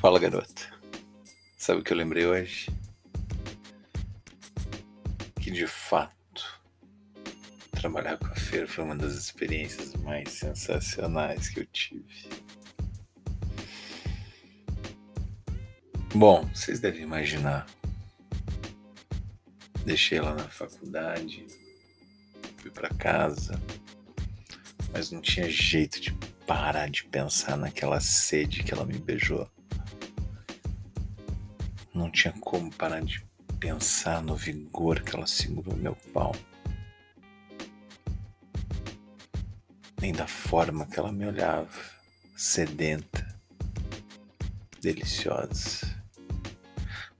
Fala, garota. Sabe o que eu lembrei hoje? Que de fato trabalhar com a feira foi uma das experiências mais sensacionais que eu tive. Bom, vocês devem imaginar. Deixei ela na faculdade, fui para casa, mas não tinha jeito de parar de pensar naquela sede que ela me beijou. Não tinha como parar de pensar no vigor que ela segurou meu pau. Nem da forma que ela me olhava, sedenta, deliciosa.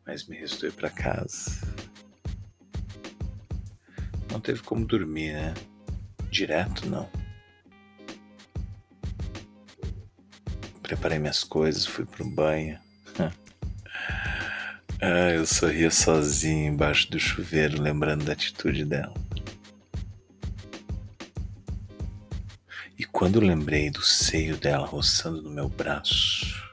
Mas me restou ir para casa. Não teve como dormir, né? Direto não. Preparei minhas coisas, fui pro banho. ah, eu sorria sozinho embaixo do chuveiro, lembrando da atitude dela. E quando lembrei do seio dela roçando no meu braço,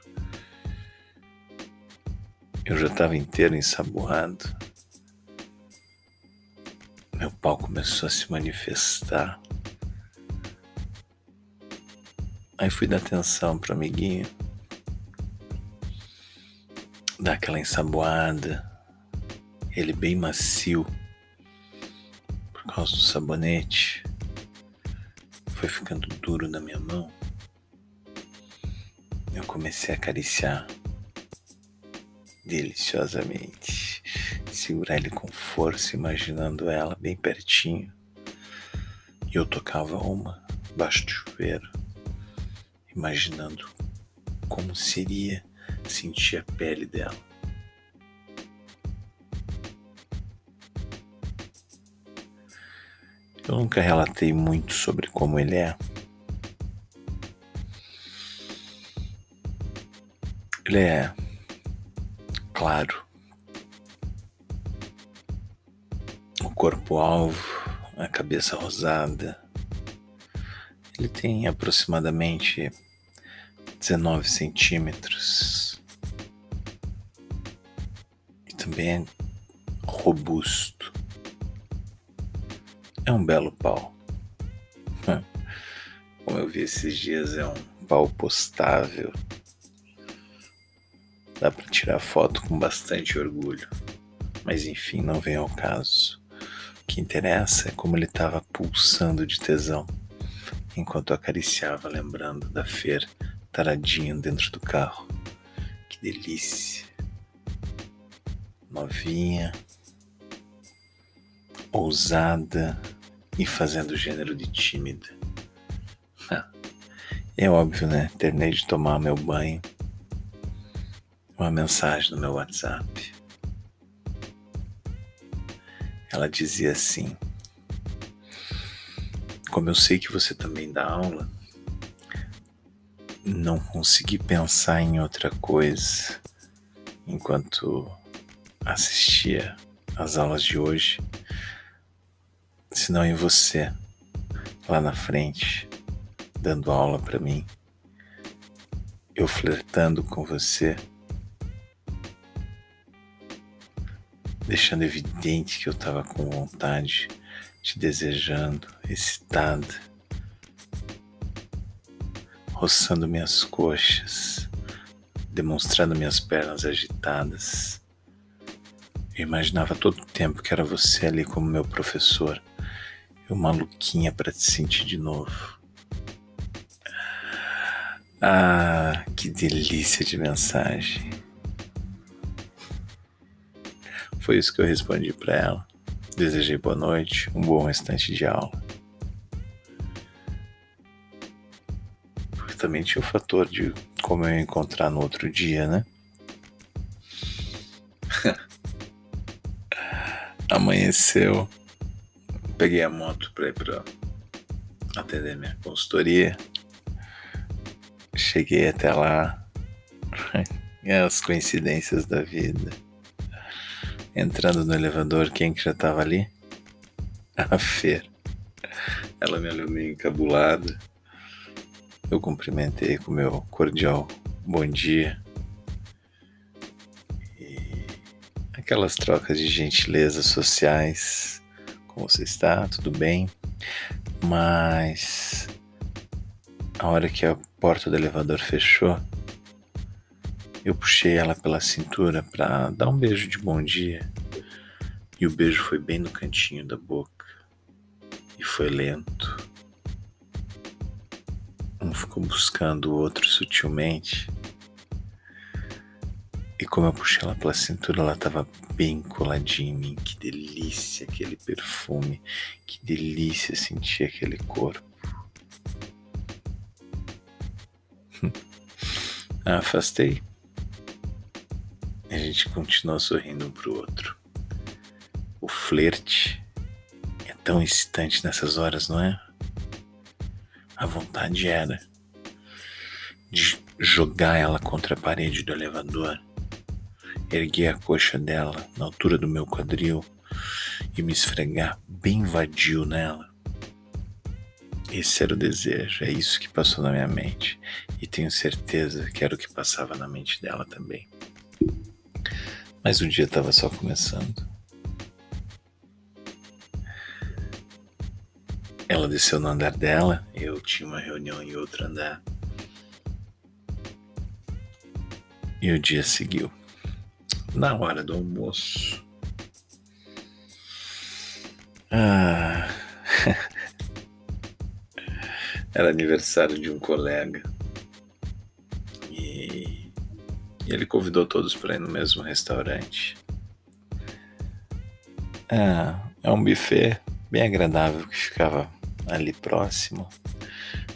eu já estava inteiro ensaboado. Meu pau começou a se manifestar. Aí fui dar atenção pro amiguinho. Dar aquela ensaboada. Ele bem macio. Por causa do sabonete. Foi ficando duro na minha mão. Eu comecei a acariciar deliciosamente. Segurar ele com força, imaginando ela bem pertinho. E eu tocava uma embaixo do chuveiro imaginando como seria sentir a pele dela. Eu nunca relatei muito sobre como ele é. Ele é claro. O corpo alvo, a cabeça rosada. Ele tem aproximadamente 19 centímetros. E também é robusto. É um belo pau. Como eu vi esses dias, é um pau postável. Dá para tirar foto com bastante orgulho. Mas enfim, não vem ao caso. O que interessa é como ele estava pulsando de tesão enquanto acariciava, lembrando da feira taradinho dentro do carro. Que delícia. Novinha, ousada e fazendo gênero de tímida. É óbvio, né? Terminei de tomar meu banho. Uma mensagem no meu WhatsApp. Ela dizia assim: Como eu sei que você também dá aula, não consegui pensar em outra coisa enquanto assistia às aulas de hoje, senão em você, lá na frente, dando aula para mim, eu flertando com você, deixando evidente que eu estava com vontade, te desejando, excitado roçando minhas coxas, demonstrando minhas pernas agitadas. Eu imaginava todo o tempo que era você ali como meu professor, eu maluquinha para te sentir de novo. Ah, que delícia de mensagem. Foi isso que eu respondi para ela. Desejei boa noite, um bom restante de aula. também tinha o fator de como eu encontrar no outro dia, né? Amanheceu, peguei a moto para ir para atender minha consultoria. Cheguei até lá. As coincidências da vida. Entrando no elevador, quem que já tava ali? A Fer. Ela me olhou meio encabulada. Eu cumprimentei com meu cordial bom dia. aquelas trocas de gentilezas sociais. Você está? Tudo bem? Mas a hora que a porta do elevador fechou, eu puxei ela pela cintura para dar um beijo de bom dia. E o beijo foi bem no cantinho da boca. E foi lento. Um ficou buscando o outro sutilmente. E como eu puxei ela pela cintura, ela estava bem coladinha em mim. Que delícia aquele perfume. Que delícia sentir aquele corpo. Afastei. A gente continuou sorrindo um pro outro. O flerte é tão excitante nessas horas, não é? A vontade era de jogar ela contra a parede do elevador erguer a coxa dela na altura do meu quadril e me esfregar bem vadio nela. Esse era o desejo, é isso que passou na minha mente e tenho certeza que era o que passava na mente dela também. Mas o dia estava só começando. Ela desceu no andar dela, eu tinha uma reunião em outro andar. E o dia seguiu na hora do almoço. Ah. Era aniversário de um colega. E, ele convidou todos para ir no mesmo restaurante. Ah, é um buffet bem agradável que ficava ali próximo.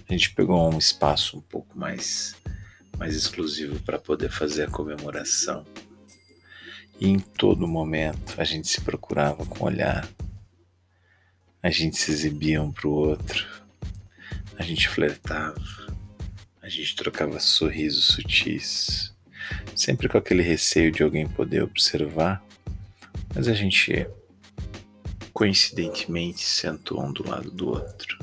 A gente pegou um espaço um pouco mais, mais exclusivo para poder fazer a comemoração. E em todo momento a gente se procurava com olhar, a gente se exibia um para o outro, a gente flertava, a gente trocava sorrisos sutis, sempre com aquele receio de alguém poder observar, mas a gente coincidentemente sentou um do lado do outro.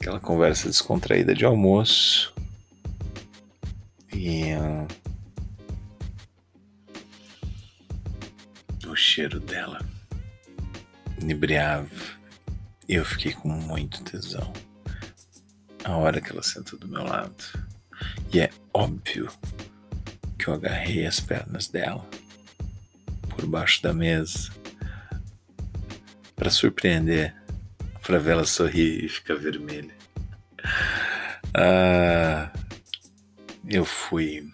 Aquela conversa descontraída de almoço. E. Uh, cheiro dela inebriava e eu fiquei com muito tesão. A hora que ela sentou do meu lado. E é óbvio que eu agarrei as pernas dela por baixo da mesa para surpreender, para ver ela sorrir e ficar vermelha. Ah, eu fui.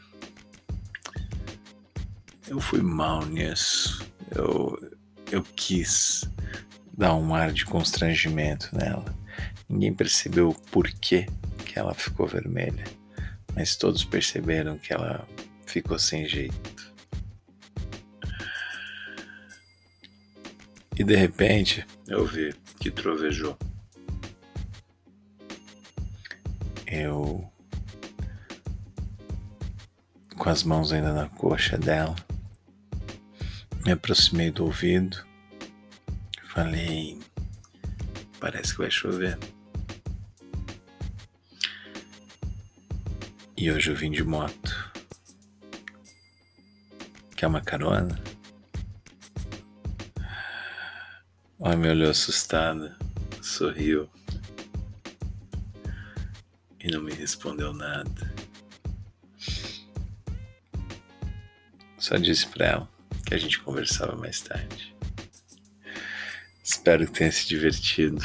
Eu fui mal nisso eu, eu quis dar um ar de constrangimento nela. Ninguém percebeu o porquê que ela ficou vermelha, mas todos perceberam que ela ficou sem jeito. E de repente eu vi que trovejou. Eu, com as mãos ainda na coxa dela, me aproximei do ouvido, falei: Parece que vai chover. E hoje eu vim de moto. Quer uma carona? Ela me olhou assustada, sorriu e não me respondeu nada. Só disse para ela: que a gente conversava mais tarde. Espero que tenha se divertido.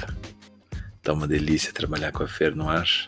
Tá uma delícia trabalhar com a Fer, não acha?